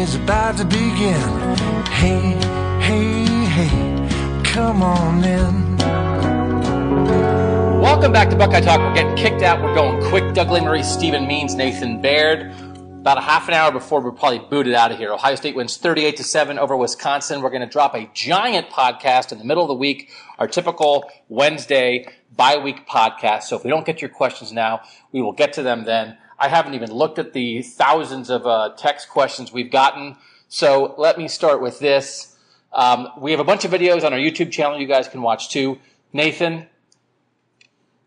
Is about to begin. Hey, hey, hey, come on in. Welcome back to Buckeye Talk. We're getting kicked out. We're going quick. Doug Lesmerises, Stephen Means, Nathan Baird. About a half an hour before we're probably booted out of here. Ohio State wins 38 to 7 over Wisconsin. We're going to drop a giant podcast in the middle of the week, our typical Wednesday bye week podcast. So if we don't get your questions now, we will get to them then. I haven't even looked at the thousands of uh, text questions we've gotten. So let me start with this. Um, we have a bunch of videos on our YouTube channel you guys can watch too. Nathan,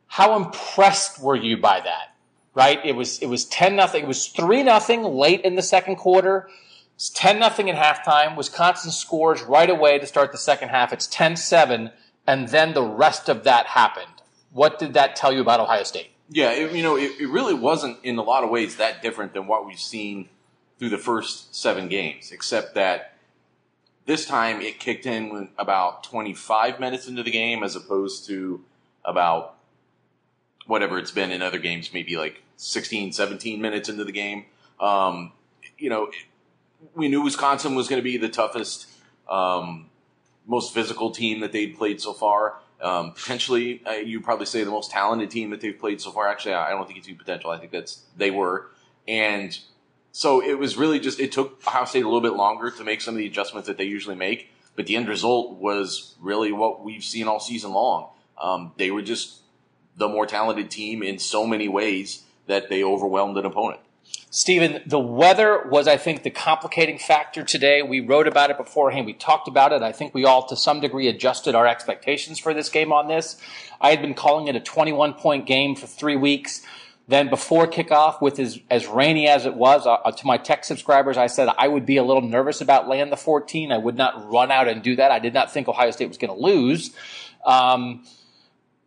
how impressed were you by that? Right? It was it was ten nothing. It was three nothing late in the second quarter. It's ten nothing at halftime. Wisconsin scores right away to start the second half. It's 10-7, and then the rest of that happened. What did that tell you about Ohio State? Yeah, it, you know, it, it really wasn't in a lot of ways that different than what we've seen through the first seven games, except that this time it kicked in about 25 minutes into the game as opposed to about whatever it's been in other games, maybe like 16, 17 minutes into the game. Um, you know, we knew Wisconsin was going to be the toughest, um, most physical team that they'd played so far. Um, potentially, uh, you probably say the most talented team that they've played so far. Actually, I don't think it's potential. I think that's they were, and so it was really just it took Ohio State a little bit longer to make some of the adjustments that they usually make. But the end result was really what we've seen all season long. Um, they were just the more talented team in so many ways that they overwhelmed an opponent. Stephen, the weather was, I think, the complicating factor today. We wrote about it beforehand. We talked about it. I think we all, to some degree, adjusted our expectations for this game on this. I had been calling it a 21 point game for three weeks. Then before kickoff, with as, as rainy as it was, uh, to my tech subscribers, I said I would be a little nervous about laying the 14. I would not run out and do that. I did not think Ohio State was going to lose. Um,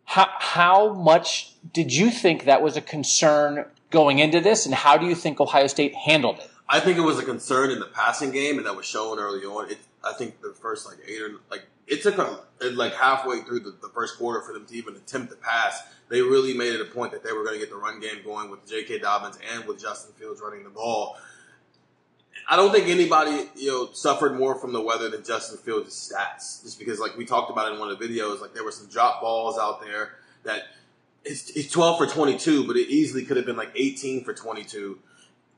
how, how much did you think that was a concern going into this, and how do you think Ohio State handled it? I think it was a concern in the passing game, and that was shown early on. It, I think the first like eight or like it took them like halfway through the, the first quarter for them to even attempt to pass. They really made it a point that they were going to get the run game going with J.K. Dobbins and with Justin Fields running the ball. I don't think anybody you know suffered more from the weather than Justin Fields' stats, just because like we talked about in one of the videos, like there were some drop balls out there that it's, it's 12 for 22, but it easily could have been like 18 for 22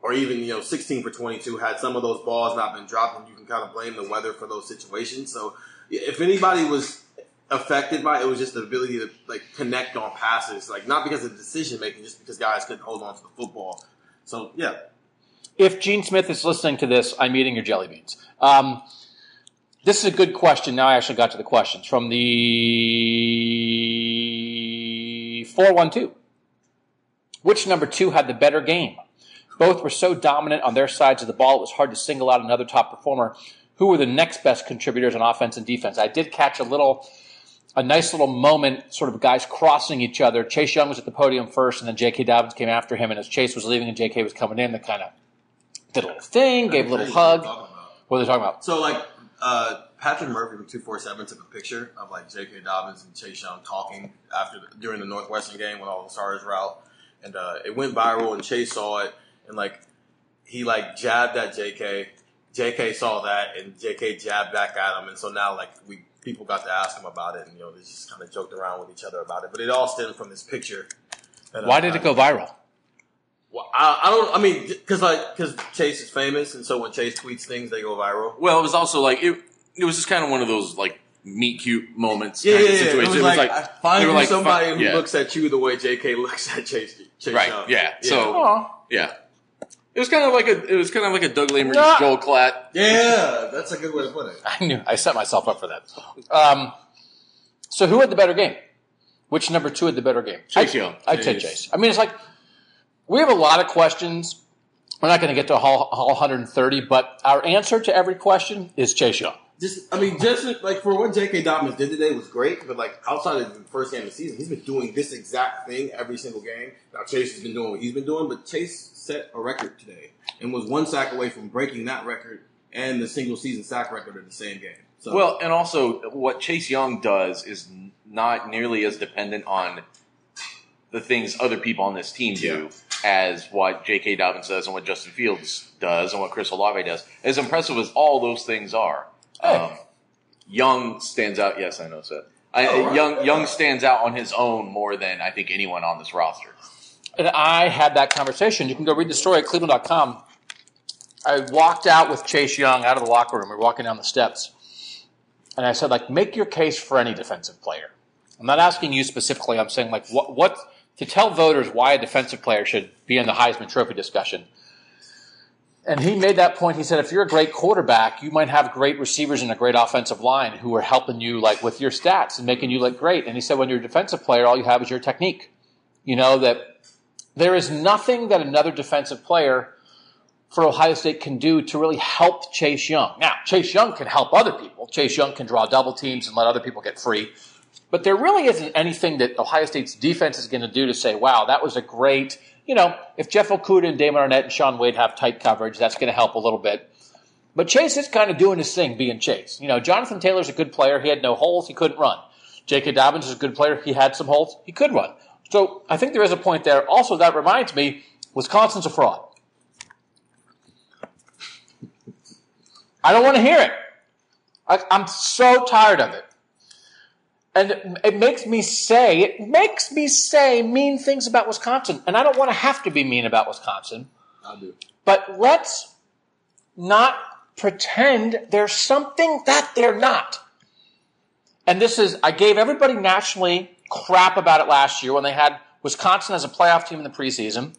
or even, you know, 16 for 22 had some of those balls not been dropped and you can kind of blame the weather for those situations. So if anybody was affected by it, it was just the ability to like connect on passes, like not because of decision making, just because guys couldn't hold on to the football. So yeah. If Gene Smith is listening to this, I'm eating your jelly beans. Um, this is a good question. Now I actually got to the questions from the 412. Which number two had the better game? Both were so dominant on their sides of the ball, it was hard to single out another top performer. Who were the next best contributors on offense and defense? I did catch a little, a nice little moment, sort of guys crossing each other. Chase Young was at the podium first, and then J.K. Dobbins came after him. And as Chase was leaving and J.K. was coming in, they kind of did a little thing, gave a little hug. What are they talking about? So like uh, Patrick Murphy from two four seven took a picture of like J.K. Dobbins and Chase Young talking after the, during the Northwestern game when all the stars were out, and uh, it went viral. And Chase saw it, and like he like jabbed at J.K. J.K. saw that, and J.K. jabbed back at him, and so now like we people got to ask him about it, and you know they just kind of joked around with each other about it. But it all stemmed from this picture. that Why I- did it go viral? Well, I, I don't. I mean, because like because Chase is famous, and so when Chase tweets things, they go viral. Well, it was also like it. It was just kind of one of those like meet cute moments. Yeah, kind yeah, of yeah. It situation. was like, I find you like, somebody fi- who yeah. looks at you the way J.K. looks at Chase. Chase right. Young. Yeah. So Aw. yeah, it was kind of like a. It was kind of like a Doug Lamery, Yeah. Joel Klatt. yeah, that's a good way to put it. I knew I set myself up for that. Um, so who had the better game? Which number two had the better game? Chase I, Young. I'd say Chase. Chase. I mean, it's like we have a lot of questions. We're not going to get to all, all 130, but our answer to every question is Chase Young. Just, I mean, just like for what J.K. Dobbins did today was great, but like outside of the first game of the season, he's been doing this exact thing every single game. Now Chase has been doing what he's been doing, but Chase set a record today and was one sack away from breaking that record and the single season sack record in the same game. So, Well, and also what Chase Young does is not nearly as dependent on the things other people on this team do as what J.K. Dobbins does and what Justin Fields does and what Chris Olave does. As impressive as all those things are, um, Young stands out. Yes, I know, Seth. I, Oh, right. Young Young stands out on his own more than I think anyone on this roster. And I had that conversation. You can go read the story at cleveland.com. I walked out with Chase Young out of the locker room. We were walking down the steps. And I said, like, make your case for any defensive player. I'm not asking you specifically. I'm saying, like, what, what to tell voters why a defensive player should be in the Heisman Trophy discussion. And he made that point. He said, if you're a great quarterback, you might have great receivers and a great offensive line who are helping you, like, with your stats and making you look great. And he said, when you're a defensive player, all you have is your technique. You know, that there is nothing that another defensive player for Ohio State can do to really help Chase Young. Now, Chase Young can help other people. Chase Young can draw double teams and let other people get free. But there really isn't anything that Ohio State's defense is going to do to say, wow, that was a great, you know, if Jeff Okudah and Damon Arnette and Shaun Wade have tight coverage, that's going to help a little bit. But Chase is kind of doing his thing being Chase. You know, Jonathan Taylor's a good player. He had no holes. He couldn't run. J.K. Dobbins is a good player. He had some holes. He could run. So I think there is a point there. Also, that reminds me, Wisconsin's a fraud. I don't want to hear it. I, I'm so tired of it. And it, it makes me say, it makes me say mean things about Wisconsin. And I don't want to have to be mean about Wisconsin. I do. But let's not pretend there's something that they're not. And this is, I gave everybody nationally crap about it last year when they had Wisconsin as a playoff team in the preseason.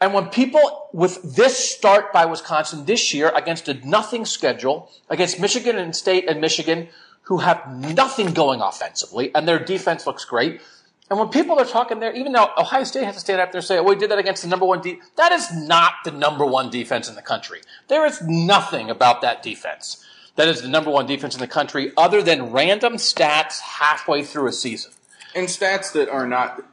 And when people with this start by Wisconsin this year against a nothing schedule, against Michigan and State and Michigan, who have nothing going offensively, and their defense looks great. And when people are talking there, even though Ohio State has to stand up there and say, oh, we did that against the number one de that is not the number one defense in the country. There is nothing about that defense that is the number one defense in the country other than random stats halfway through a season. and stats that are not.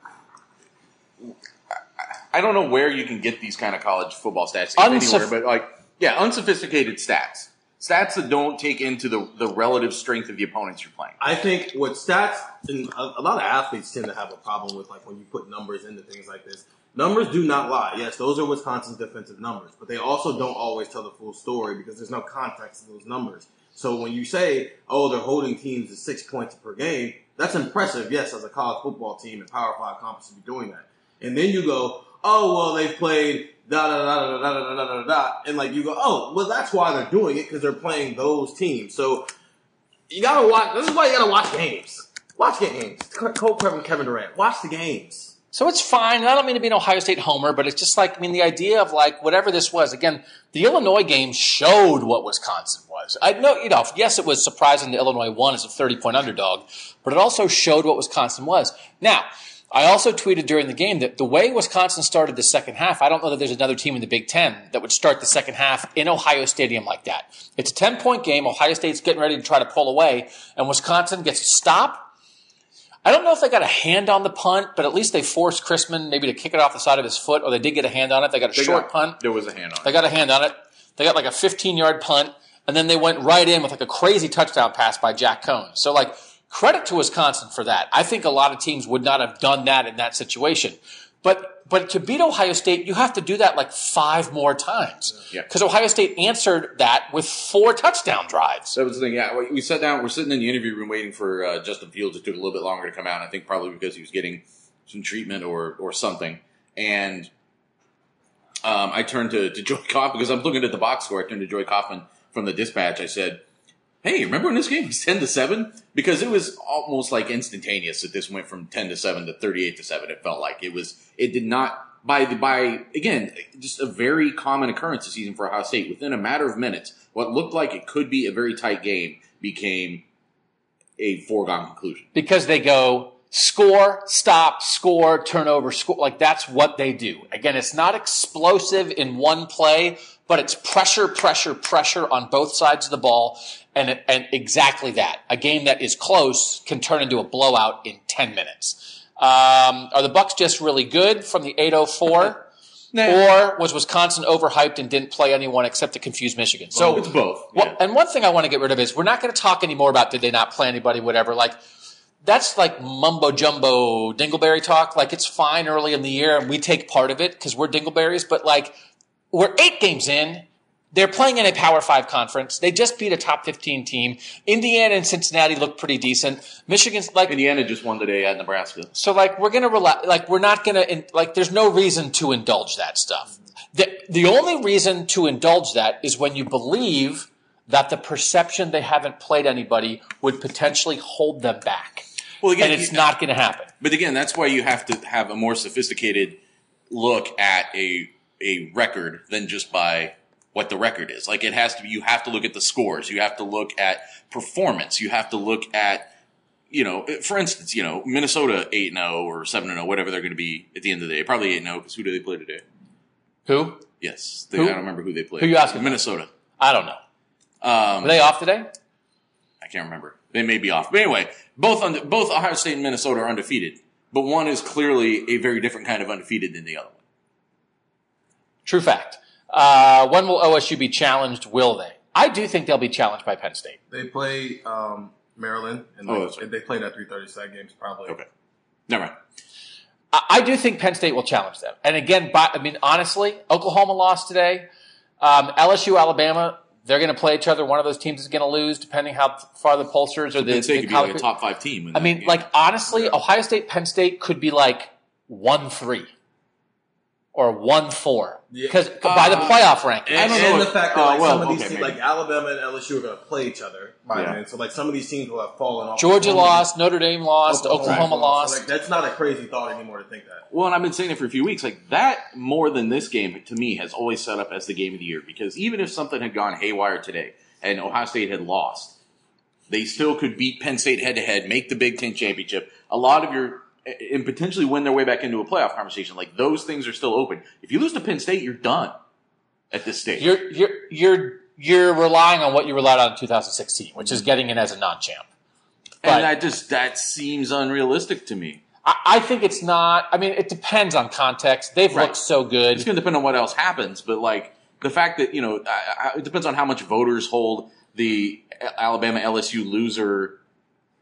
I don't know where you can get these kind of college football stats Unsoph- anywhere, but like yeah, unsophisticated stats, stats that don't take into the the relative strength of the opponents you're playing. I think what stats and a, a lot of athletes tend to have a problem with, like when you put numbers into things like this. Numbers do not lie. Yes, those are Wisconsin's defensive numbers, but they also don't always tell the full story because there's no context to those numbers. So when you say, "Oh, they're holding teams to six points per game," that's impressive. Yes, as a college football team and Power Five conference to be doing that, and then you go, "Oh, well, they've played." Da da da da da da da da da and like you go, oh, well, that's why they're doing it because they're playing those teams. So you gotta watch. This is why you gotta watch games. Watch games. Cole Kevin, Kevin Durant. Watch the games. So it's fine. I don't mean to be an Ohio State homer, but it's just like, I mean, the idea of like whatever this was. Again, the Illinois game showed what Wisconsin was. I know, you know, yes, it was surprising that Illinois won as a 30 point underdog, but it also showed what Wisconsin was. Now, I also tweeted during the game that the way Wisconsin started the second half, I don't know that there's another team in the Big Ten that would start the second half in Ohio Stadium like that. It's a 10 point game. Ohio State's getting ready to try to pull away, and Wisconsin gets a stop. I don't know if they got a hand on the punt, but at least they forced Chrisman maybe to kick it off the side of his foot, or they did get a hand on it. They got a They short got- punt. There was a hand on They it. They got a hand on it. They got like a 15 yard punt, and then they went right in with like a crazy touchdown pass by Jack Coan. So like credit to Wisconsin for that. I think a lot of teams would not have done that in that situation. But but to beat Ohio State, you have to do that like five more times. Yeah. Because Ohio State answered that with four touchdown drives. That was the thing. Yeah, we- we sat down. We're sitting in the interview room waiting for uh, Justin Fields. It took a little bit longer to come out. I think probably because he was getting some treatment or or something. And um, I turned to, to Joey Kaufman because I'm looking at the box score. I turned to Joey Kaufman from the dispatch. I said, "Hey, remember when this game was ten to seven? Because it was almost like instantaneous that this went from ten to seven to thirty eight to seven. It felt like it was. It did not." By the by, again, just a very common occurrence this season for Ohio State. Within a matter of minutes, what looked like it could be a very tight game became a foregone conclusion. because they go score, stop, score, turnover, score. Like that's what they do. Again, it's not explosive in one play, but it's pressure, pressure, pressure on both sides of the ball. And, and exactly that. A game that is close can turn into a blowout in 10 minutes. Um, are the Bucks just really good from the 804? Or was Wisconsin overhyped and didn't play anyone except to confuse Michigan? So it's both. well, and one thing I want to get rid of is we're not going to talk anymore about did they not play anybody, whatever. Like that's like mumbo jumbo dingleberry talk. Like it's fine early in the year and we take part of it because we're dingleberries, but like we're eight games in. They're playing in a Power Five conference. They just beat a top 15 team. Indiana and Cincinnati look pretty decent. Michigan's like, Indiana just won today at Nebraska. so like we're gonna relax. Like we're not gonna in, like. There's no reason to indulge that stuff. The the only reason to indulge that is when you believe that the perception they haven't played anybody would potentially hold them back. Well, again, and it's you- not going to happen. But again, that's why you have to have a more sophisticated look at a a record than just by what the record is. Like it has to be. You have to look at the scores. You have to look at performance. You have to look at you know, for instance, you know, Minnesota eight and zero or seven and zero, whatever they're going to be at the end of the day. Probably eight and zero because who do they play today? Who? Yes, they, Who? I don't remember who they played. Who you asking about? Minnesota. I don't know. Um, Are they off today? I can't remember. They may be off. But anyway, both under, both Ohio State and Minnesota are undefeated, but one is clearly a very different kind of undefeated than the other one. True fact. Uh, when will OSU be challenged? Will they? I do think they'll be challenged by Penn State. They play um, Maryland, and Oh, they, that's right. they played at three thirty. So that game's probably Okay. Never mind. I I do think Penn State will challenge them. And again, by, I mean, honestly, Oklahoma lost today. Um, LSU, Alabama, they're going to play each other. One of those teams is going to lose, depending how far the pollsters or the. Penn State the could be like a top five team. I mean, game. like honestly, Ohio State, Penn State could be like one three or one four Yeah. because by the Uh, playoff rankings. And, I don't know and if- the fact that uh, like, well, some of these okay, teams, maybe. like Alabama and LSU, are going to play each other by Yeah. then. So like some of these teams will have fallen off. Georgia Oklahoma- lost, Notre Dame lost, Oklahoma So, lost. like, that's not a crazy thought anymore to think that. Well, and I've been saying it for a few weeks. Like that, more than this game, to me, has always set up as the game of the year. Because even if something had gone haywire today and Ohio State had lost, they still could beat Penn State head to head, make the Big Ten championship. A lot of your and potentially win their way back into a playoff conversation. Like those things are still open. If you lose to Penn State, you're done at this stage. You're you're you're you're relying on what you relied on in 2016, which is getting in as a non-champ. But- and that just that seems unrealistic to me. I, I think it's not. I mean, it depends on context. They've Right. looked so good. It's going to depend on what else happens, but like the fact that you know, I, I, it depends on how much voters hold the Alabama LSU loser.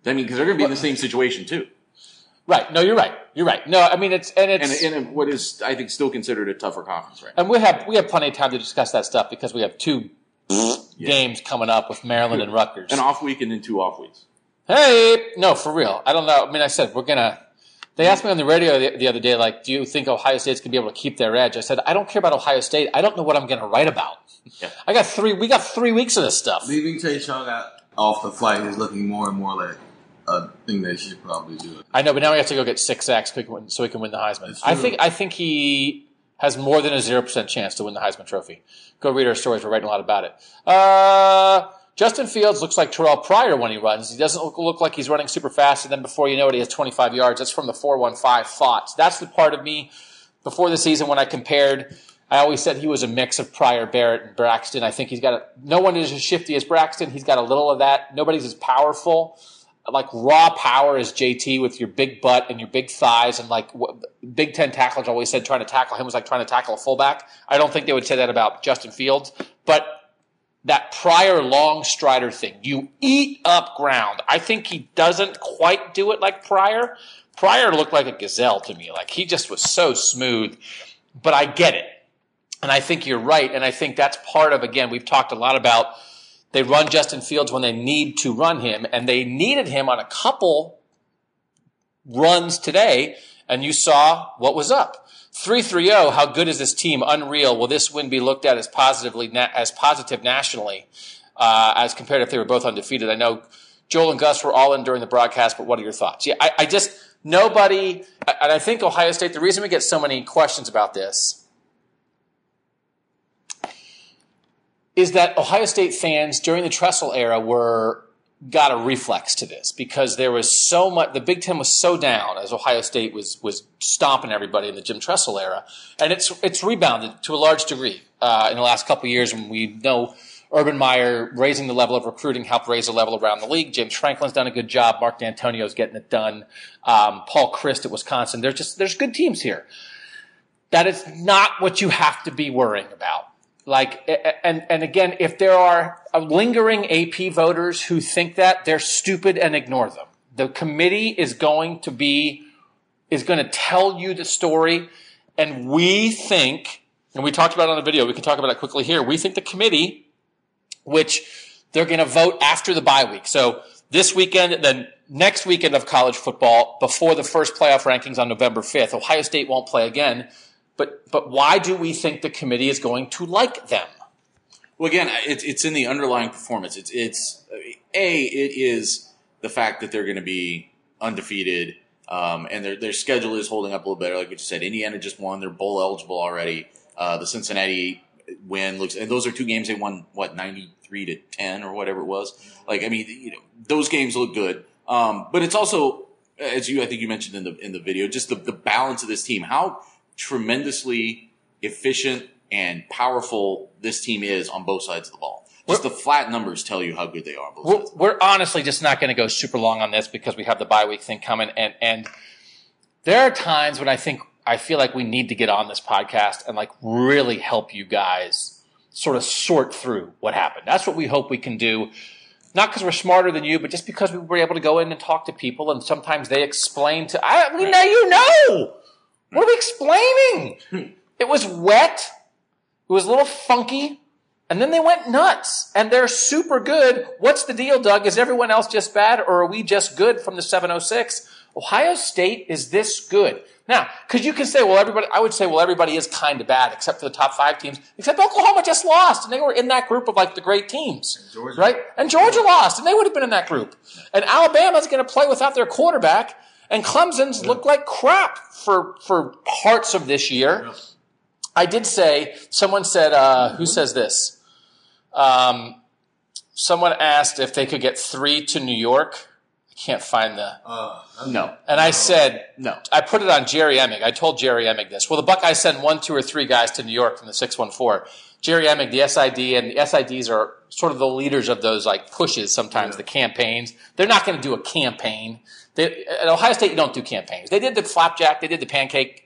I mean, because they're going to be in the same situation too, Right? No, you're right. You're right. No, I mean it's and and it's in a- what is I think still considered a tougher conference right now. and we have we have plenty of time to discuss that stuff because we have two games coming up with Maryland and Rutgers. An off week and then two off weeks. Hey, no, for real. I don't know. I mean, I said we're gonna. They asked me on the radio the, the other day, like, do you think Ohio State's gonna be able to keep their edge? I said, I don't care about Ohio State. I don't know what I'm gonna write about. Yeah. I got three. We got three weeks of this stuff. Leaving Chase Young out off the flight is looking more and more like a thing they should probably do. I know, but now we have to go get six sacks so he can win, so he can win the Heisman. I think I think he has more than a zero percent chance to win the Heisman Trophy. Go read our stories; we're writing a lot about it. Uh, Justin Fields looks like Terrell Pryor when he runs. He doesn't look, look like he's running super fast, and then before you know it, he has 25 yards. That's from the 415 thoughts. That's the part of me before the season when I compared. I always said he was a mix of Pryor, Barrett, and Braxton. I think he's got a, no one is as shifty as Braxton. He's got a little of that. Nobody's as powerful like raw power as JT with your big butt and your big thighs and like what Big Ten tacklers always said trying to tackle him was like trying to tackle a fullback. I don't think they would say that about Justin Fields, but that Pryor long strider thing, you eat up ground. I think he doesn't quite do it like prior, Pryor looked like a gazelle to me. Like he just was so smooth. But I get it. And I think you're right. And I think that's part of, again, we've talked a lot about they run Justin Fields when they need to run him, and they needed him on a couple runs today, and you saw what was up. 3-3-0, how good is this team? Unreal. Will this win be looked at as positively, as positive nationally, uh, as compared if they were both undefeated? I know Joel and Gus were all in during the broadcast, but what are your thoughts? Yeah, I, I just, nobody, and I think Ohio State, the reason we get so many questions about this is that Ohio State fans during the Tressel era were got a reflex to this because there was so much. The Big Ten was so down as Ohio State was was stomping everybody in the Jim Tressel era, and it's it's rebounded to a large degree uh, in the last couple years. And we know Urban Meyer raising the level of recruiting helped raise the level around the league. James Franklin's done a good job. Mark Dantonio's getting it done. Um, Paul Chryst at Wisconsin. There's just there's good teams here. That is not what you have to be worrying about. Like, and, and again, if there are uh, lingering AP voters who think that, they're stupid and ignore them. The committee is going to be, is going to tell you the story. And we think, and we talked about it on the video, we can talk about it quickly here. We think the committee, which they're going to vote after the bye week. So this weekend, then next weekend of college football, before the first playoff rankings on November 5th, Ohio State won't play again. But, but why do we think the committee is going to like them? Well, again, it's, it's in the underlying performance. It's, it's a it is the fact that they're going to be undefeated, um, and their their schedule is holding up a little better. Like you said, Indiana just won; they're bowl eligible already. Uh, the Cincinnati win looks, and those are two games they won what ninety three to ten or whatever it was. Like I mean, you know, those games look good. Um, but it's also, as you I think you mentioned in the in the video, just the, the balance of this team. How tremendously efficient and powerful this team is on both sides of the ball. Just we're, the flat numbers tell you how good they are. We're, we're, honestly just not going to go super long on this because we have the bye week thing coming, and and there are times when I think I feel like we need to get on this podcast and like really help you guys sort of sort through what happened. That's what we hope we can do. Not because we're smarter than you, but just because we were able to go in and talk to people, and sometimes they explain to. I, we know you know. What are we explaining? it was wet. It was a little funky. And then they went nuts. And they're super good. What's the deal, Doug? Is everyone else just bad or are we just good from the 706? Ohio State is this good. Now, because you can say, well, everybody, I would say, well, everybody is kind of bad except for the top five teams, except Oklahoma just lost and they were in that group of like the great teams. And right? And Georgia lost and they would have been in that group. And Alabama's going to play without their quarterback and Clemson's yeah. looked like crap for, for parts of this year. Yeah. I did say, someone said, uh, who says this? Um, someone asked if they could get three to New York. I can't find the. Uh, no. And I said, no. I put it on Jerry Emig. I told Jerry Emig this. Well, the Buckeyes send one, two, or three guys to New York from the 614. Jerry Emig, the SID, and the SIDs are sort of the leaders of those like pushes sometimes, yeah. the campaigns. They're not going to do a campaign. They, at Ohio State, you don't do campaigns. They did the flapjack, they did the pancake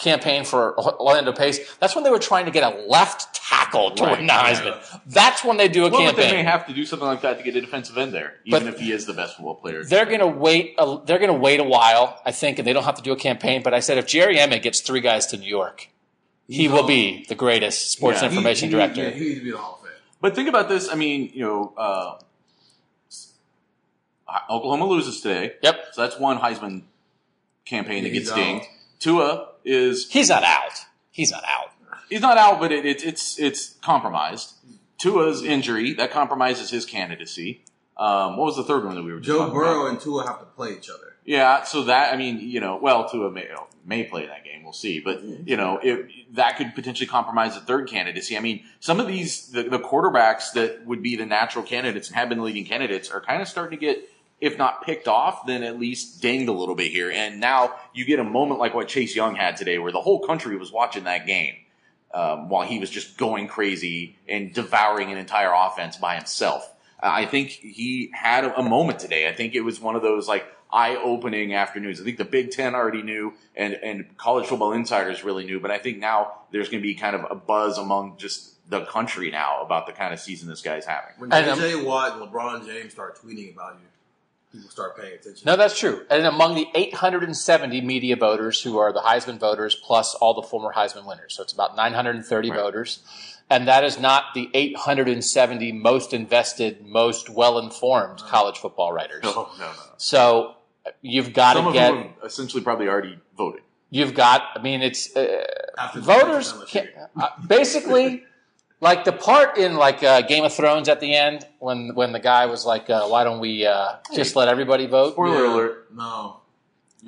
campaign for Orlando Pace. That's when they were trying to get a left tackle to right, win the Heisman. Yeah. That's when they do a well, campaign. they may have to do something like that to get a defensive end there, even but if he is the best football player. They're going to wait. A, they're going to wait a while, I think, and they don't have to do a campaign. But I said if Jerry Emig gets three guys to New York, he will be the greatest sports yeah, information he, he, director. Yeah, he needs to be the Hall of Fame. But think about this. I mean, you know. Uh, Oklahoma loses today. Yep. So that's one Heisman campaign that gets dinged. Tua is he's not out. He's not out. He's not out, but it, it, it's it's compromised. Tua's injury that compromises his candidacy. Um, what was the third one that we were? Joe Burrow about? and Tua have to play each other. Yeah, so that I mean, you know, well, Tua may may play that game. We'll see, but you know, it, that could potentially compromise the third candidacy. I mean, some of these the, the quarterbacks that would be the natural candidates and have been leading candidates are kind of starting to get if not picked off, then at least dinged a little bit here. And now you get a moment like what Chase Young had today, where the whole country was watching that game um, while he was just going crazy and devouring an entire offense by himself. I think he had a moment today. I think it was one of those like eye-opening afternoons. I think the Big Ten already knew, and and college football insiders really knew. But I think now there's going to be kind of a buzz among just the country now about the kind of season this guy's having. When JJ Watt and LeBron James start tweeting about you, people start paying attention. No, that's true. And among the 870 media voters who are the Heisman voters, plus all the former Heisman winners, so it's about 930 voters, and that is not the 870 most invested, most well-informed college football writers. No, no, no. So you've got Some to of get. them have essentially probably already voted. You've got. I mean, it's uh, After voters. Can, uh, basically, like the part in like uh, Game of Thrones at the end when when the guy was like, uh, "Why don't we uh, just let everybody vote?" Spoiler Yeah. alert. No.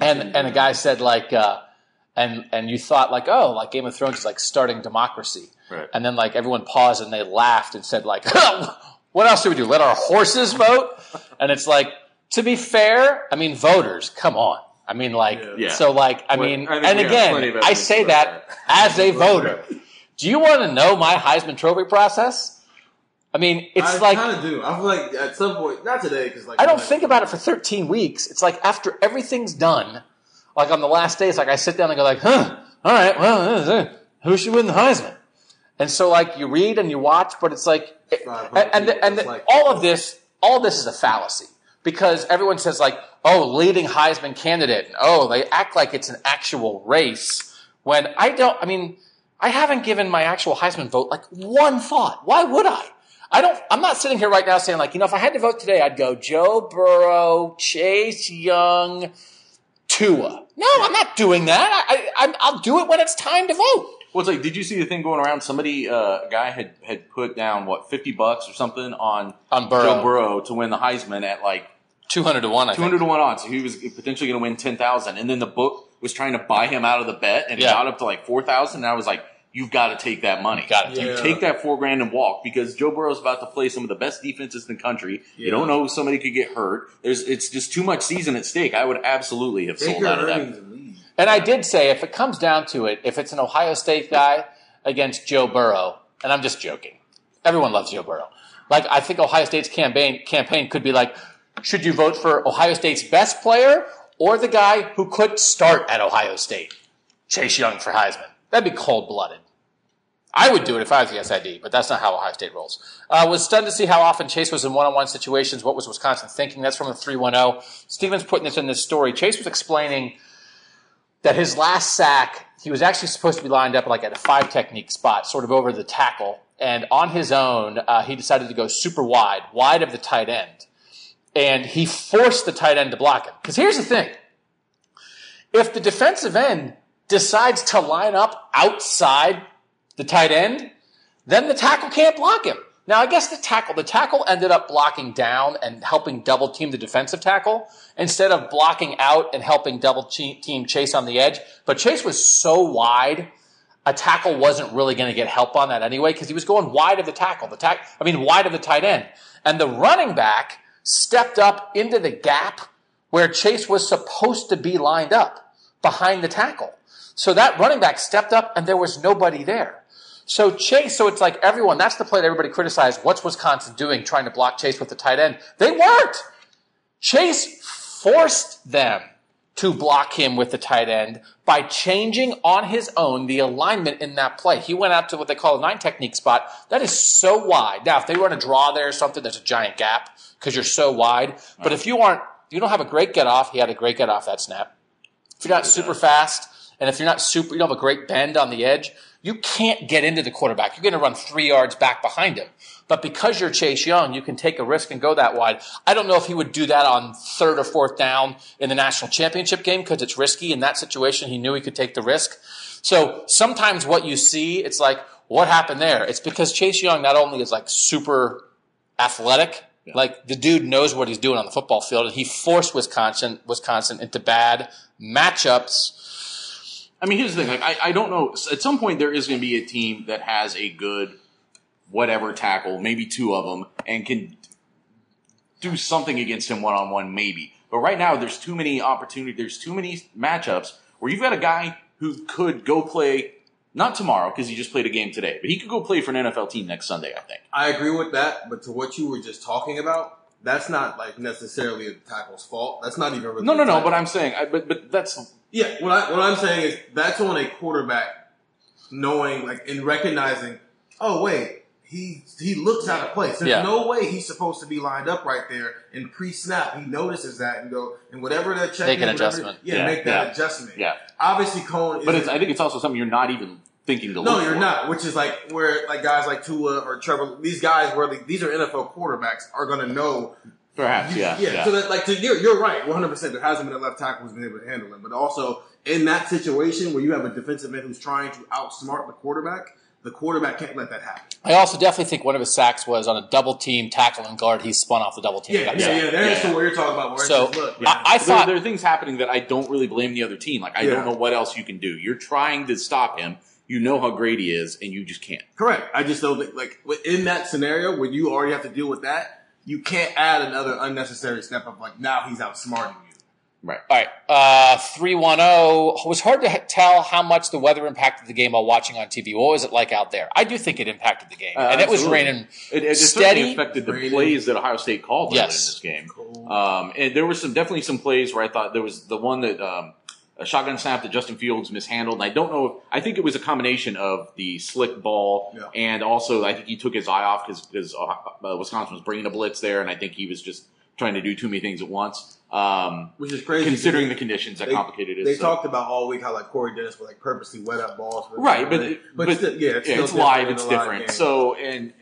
and and the guy said like, uh, and and you thought like, oh, like Game of Thrones is like starting democracy, Right. and then like everyone paused and they laughed and said like, what else do we do? Let our horses vote? And it's like, to be fair, I mean, voters, come on. I mean, like, Yeah. so like, I Well, mean, I and we have plenty again, I say about that as a voter. Do you want to know my Heisman Trophy process? I mean, it's like. I like kind of do. I feel like at some point, not today, because like I don't think about it for 13 weeks. It's like after everything's done, like on the last day, it's like I sit down and go like, huh, all right, well, who should win the Heisman? And so like you read and you watch, but it's like, and, and, and it's like- all of this, all of this is a fallacy because everyone says like, oh, leading Heisman candidate, and oh, they act like it's an actual race when I don't. I mean, I haven't given my actual Heisman vote like one thought. Why would I? I don't. I'm not sitting here right now saying like, you know, if I had to vote today, I'd go Joe Burrow, Chase Young, Tua. No, I'm not doing that. I, I, I'll do it when it's time to vote. Well, it's like, did you see the thing going around? Somebody, uh, a guy had had put down what fifty bucks or something on On Burrow. Joe Burrow to win the Heisman at like Two hundred to one. I two hundred to one odds. So he was potentially going to win ten thousand, and then the book was trying to buy him out of the bet, and it Yeah. got up to like four thousand. And I was like, "You've got to take that money. Got it. You take that four grand and walk because Joe Burrow's about to play some of the best defenses in the country. You don't know if somebody could get hurt. There's it's just too much season at stake. I would absolutely have Take sold out of that. and. And I did say, if it comes down to it, if it's an Ohio State guy against Joe Burrow, and I'm just joking, everyone loves Joe Burrow. Like, I think Ohio State's campaign campaign could be like, should you vote for Ohio State's best player or the guy who could start at Ohio State? Chase Young for Heisman. That'd be cold blooded. I would do it if I was the SID, but that's not how Ohio State rolls. Uh, was stunned to see how often Chase was in one-on-one situations. What was Wisconsin thinking? That's from the 310. Stephen's putting this in this story. Chase was explaining that his last sack, he was actually supposed to be lined up like at a five technique spot, sort of over the tackle. And on his own, uh, he decided to go super wide, wide of the tight end. And he forced the tight end to block him. Because here's the thing. If the defensive end decides to line up outside the tight end, then the tackle can't block him. Now, I guess the tackle, the tackle ended up blocking down and helping double team the defensive tackle instead of blocking out and helping double team Chase on the edge. But Chase was so wide, a tackle wasn't really going to get help on that anyway because he was going wide of the tackle. The tack, I mean, wide of the tight end. And the running back stepped up into the gap where Chase was supposed to be lined up behind the tackle. So that running back stepped up and there was nobody there. So Chase, so it's like everyone, that's the play that everybody criticized. What's Wisconsin doing trying to block Chase with the tight end? They weren't. Chase forced them to block him with the tight end by changing on his own the alignment in that play. He went out to what they call a nine technique spot. That is so wide. Now, if they run a draw there or something, there's a giant gap because you're so wide. But if you aren't, you don't have a great get off. He had a great get off that snap. If you're not super fast, and if you're not super, you don't have a great bend on the edge, you can't get into the quarterback. You're going to run three yards back behind him. But because you're Chase Young, you can take a risk and go that wide. I don't know if he would do that on third or fourth down in the national championship game because it's risky. In that situation, he knew he could take the risk. So sometimes what you see, it's like, what happened there? It's because Chase Young not only is like super athletic, like the dude knows what he's doing on the football field, and he forced Wisconsin, Wisconsin into bad matchups. I mean, here's the thing. Like, I, I don't know. At some point, there is going to be a team that has a good whatever tackle, maybe two of them, and can do something against him one on one, maybe. But right now, there's too many opportunities. There's too many matchups where you've got a guy who could go play not tomorrow because he just played a game today, but he could go play for an NFL team next Sunday. I think. I agree with that, but to what you were just talking about, that's not like necessarily the tackle's fault. That's not even really No, no, no. But I'm saying, I, but but that's Yeah, what, I, what I'm saying is that's on a quarterback knowing, like, and recognizing, oh, wait, he he looks out of place. There's Yeah. no way he's supposed to be lined up right there. And pre-snap, he notices that and go and whatever that check Make an adjustment. Yeah, Yeah, make that yeah. adjustment. Yeah. Obviously, Coan. But it's, I think it's also something you're not even thinking to no, look you're for. not. Which is like where like guys like Tua or Trevor, these guys where like, these are NFL quarterbacks are going to know. Perhaps, yeah, yeah. yeah. So that like to, you're you're right, 100. percent There hasn't been a left tackle who's been able to handle him, but also in that situation where you have a defensive end who's trying to outsmart the quarterback, the quarterback can't let that happen. I also definitely think one of his sacks was on a double team tackle and guard. He spun off the double team. and Yeah, yeah, sacked. yeah. There's Yeah. the what you're talking about. Where So, it's just, look, I- I There- thought- there, are things happening that I don't really blame the other team. Like I Yeah. don't know what else you can do. You're trying to stop him. You know how great he is, and you just can't. correct. I just don't think like in that scenario where you already have to deal with that, you can't add another unnecessary step of like now he's outsmarting you. Right. All right, uh, three one zero. It was hard to h- tell how much the weather impacted the game while watching on TV. What was it like out there? I do think it impacted the game, Uh, and it was raining It, it steady. certainly affected the Raining. plays that Ohio State called Yes. in this game. Um, and there were some definitely some plays where I thought there was the one that um, a shotgun snap that Justin Fields mishandled. And I don't know. If, I think it was a combination of the slick ball Yeah. and also I think he took his eye off because uh, Wisconsin was bringing a blitz there, and I think he was just trying to do too many things at once. Um, Which is crazy. considering the conditions that they- complicated it. They so- talked about all week how like Corey Dennis would like purposely wet up balls. For Right, but but, but, still, yeah, it's, still it's live, it's in a live different. So and,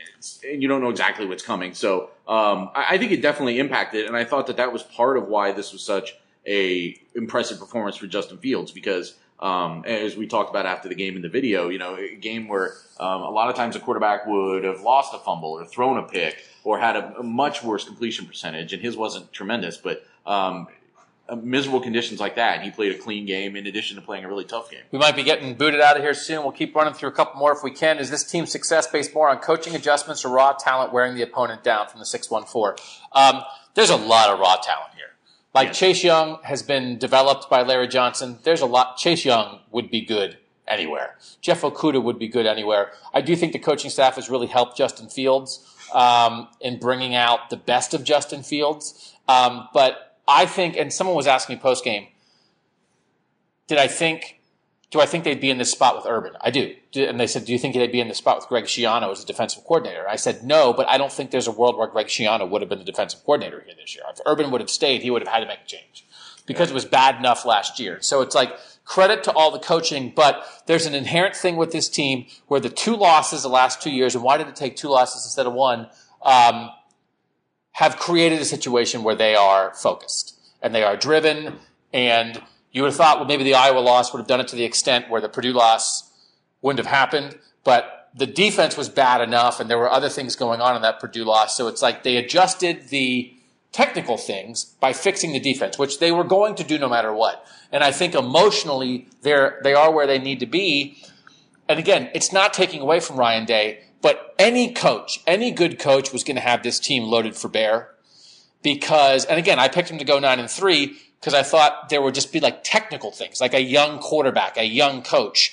and you don't know exactly what's coming. So um, I, I think it definitely impacted, and I thought that that was part of why this was such a impressive performance for Justin Fields because. Um, as we talked about after the game in the video, you know, a game where um, a lot of times a quarterback would have lost a fumble or thrown a pick or had a, a much worse completion percentage, and his wasn't tremendous, but um, uh, miserable conditions like that, he played a clean game in addition to playing a really tough game. We might be getting booted out of here soon. We'll keep running through a couple more if we can. Is this team's success based more on coaching adjustments or raw talent wearing the opponent down from the 614? Um, there's a lot of raw talent. Like Yes. Chase Young has been developed by Larry Johnson. There's a lot. Chase Young would be good anywhere. Jeff Okudah would be good anywhere. I do think the coaching staff has really helped Justin Fields um, in bringing out the best of Justin Fields. Um, but I think, and someone was asking me post game, did I think do I think they'd be in this spot with Urban? I do. And they said, do you think they'd be in this spot with Greg Schiano as a defensive coordinator? I said, no, but I don't think there's a world where Greg Schiano would have been the defensive coordinator here this year. If Urban would have stayed, he would have had to make a change because it was bad enough last year. So it's like credit to all the coaching, but there's an inherent thing with this team where the two losses the last two years, and why did it take two losses instead of one? Um, have created a situation where they are focused and they are driven. And you would have thought, well, maybe the Iowa loss would have done it to the extent where the Purdue loss wouldn't have happened. But the defense was bad enough, and there were other things going on in that Purdue loss. So it's like they adjusted the technical things by fixing the defense, which they were going to do no matter what. And I think emotionally, they're they are where they need to be. And again, it's not taking away from Ryan Day, but any coach, any good coach was going to have this team loaded for bear because, and again, I picked him to go nine and three because I thought there would just be like technical things, like a young quarterback, a young coach,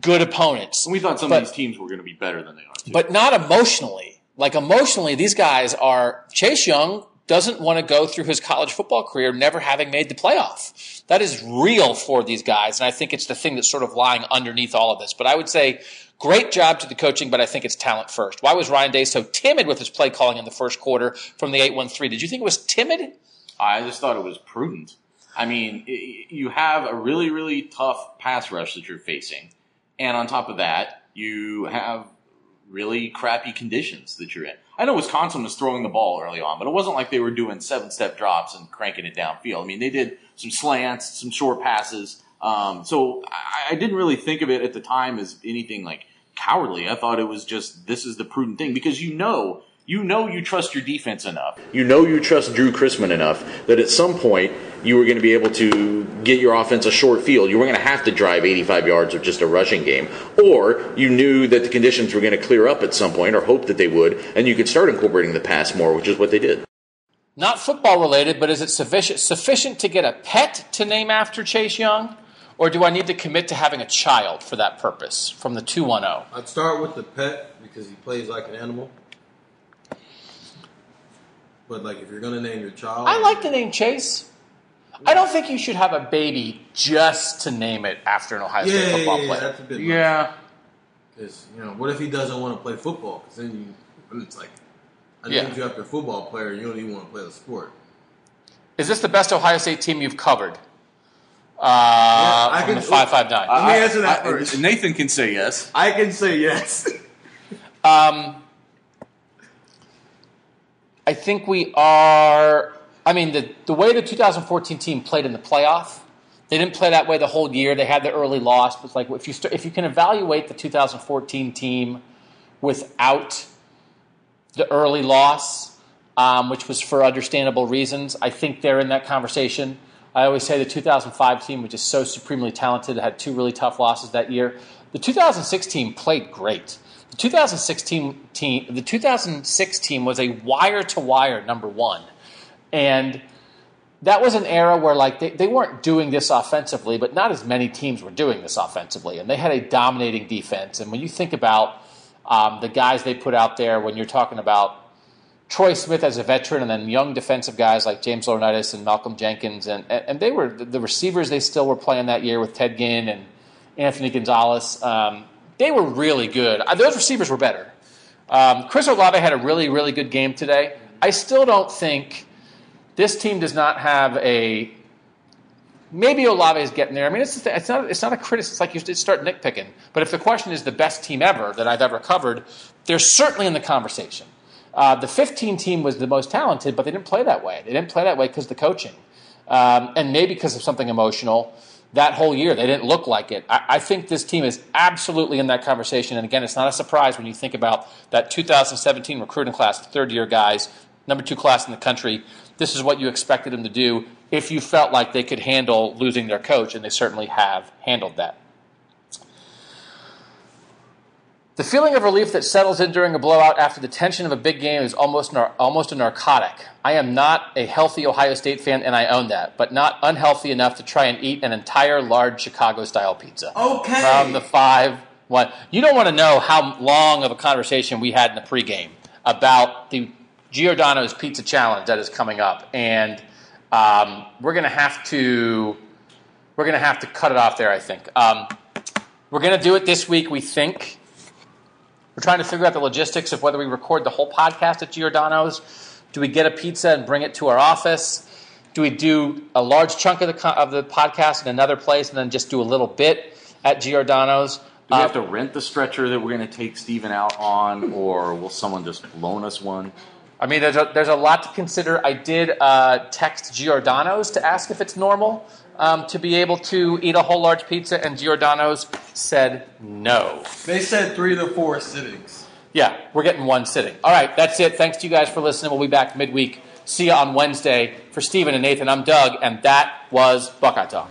good opponents. And we thought some But- of these teams were going to be better than they are. Too. but not emotionally. Like emotionally, these guys are Chase Young doesn't want to go through his college football career never having made the playoff. That is real for these guys, and I think it's the thing that's sort of lying underneath all of this. But I would say great job to the coaching, but I think it's talent first. Why was Ryan Day so timid with his play calling in the first quarter from the 8-1-3? Did you think it was timid? I just thought it was prudent. I mean, i- i- you have a really, really tough pass rush that you're facing. And on top of that, you have really crappy conditions that you're in. I know Wisconsin was throwing the ball early on, but it wasn't like they were doing seven step drops and cranking it downfield. I mean, they did some slants, some short passes. Um, so I, I didn't really think of it at the time as anything like cowardly. I thought it was just this is the prudent thing because you know you know you trust your defense enough. You know you trust Drue Chrisman enough that at some point you were going to be able to get your offense a short field. You were going to have to drive 85 yards of just a rushing game. Or you knew that the conditions were going to clear up at some point or hope that they would, and you could start incorporating the pass more, which is what they did. Not football related, but is it sufficient sufficient to get a pet to name after Chase Young? Or do I need to commit to having a child for that purpose from the oh? 210? I'd start with the pet because he plays like an animal. But like, if you're gonna name your child, I like the name Chase. I don't think you should have a baby just to name it after an Ohio Yeah, State yeah, football yeah, player. that's a bit. Yeah. Because you know, what if he doesn't want to play football? Because then you, it's like, I Yeah. think you after a football player, and you don't even want to play the sport. Is this the best Ohio State team you've covered? Uh, I from can- the five five nine. Let me answer that I- first. Nathan can say yes. I can say yes. Um, I think we are. I mean, the the way the 2014 team played in the playoff, they didn't play that way the whole year. They had the early loss, but like if you st- if you can evaluate the 2014 team without the early loss, um, which was for understandable reasons, I think they're in that conversation. I always say the 2005 team, which is so supremely talented, had two really tough losses that year. The 2006 team played great. The 2016 team, the 2006 team was a wire to wire number one, and that was an era where like they, they weren't doing this offensively, but not as many teams were doing this offensively, and they had a dominating defense. And when you think about um, the guys they put out there, when you're talking about Troy Smith as a veteran, and then young defensive guys like James Laurinaitis and Malcolm Jenkins, and and they were the receivers they still were playing that year with Ted Ginn and Anthony Gonzalez. Um, they were really good. Uh, Those receivers were better. Um, Chris Olave had a really really good game today. I still don't think this team does not have a. Maybe Olave is getting there. I mean, it's, just, it's not it's not a criticism. It's like you start nitpicking. But if the question is the best team ever that I've ever covered, they're certainly in the conversation. Uh, the 15 team was the most talented, but they didn't play that way. They didn't play that way because the coaching, um, and maybe because of something emotional. That whole year, they didn't look like it. I, I think this team is absolutely in that conversation. And again, it's not a surprise when you think about that 2017 recruiting class, third year guys, number two class in the country. This is what you expected them to do if you felt like they could handle losing their coach, and they certainly have handled that. The feeling of relief that settles in during a blowout after the tension of a big game is almost nar- almost a narcotic. I am not a healthy Ohio State fan, and I own that, but not unhealthy enough to try and eat an entire large Chicago-style pizza. Okay. From the five one, you don't want to know how long of a conversation we had in the pregame about the Giordano's Pizza Challenge that is coming up, and um, we're going to have to we're going to have to cut it off there. I think um, we're going to do it this week. We think. We're trying to figure out the logistics of whether we record the whole podcast at Giordano's. Do we get a pizza and bring it to our office? Do we do a large chunk of the of the podcast in another place and then just do a little bit at Giordano's? Do we Uh, have to rent the stretcher that we're going to take Stephen out on, or will someone just loan us one? I mean, there's a, there's a lot to consider. I did uh, text Giordano's to ask if it's normal um, to be able to eat a whole large pizza, and Giordano's said no. They said three to four sittings. Yeah, we're getting one sitting. All right, that's it. Thanks to you guys for listening. We'll be back midweek. See you on Wednesday. For Stephen and Nathan, I'm Doug, and that was Buckeye Talk.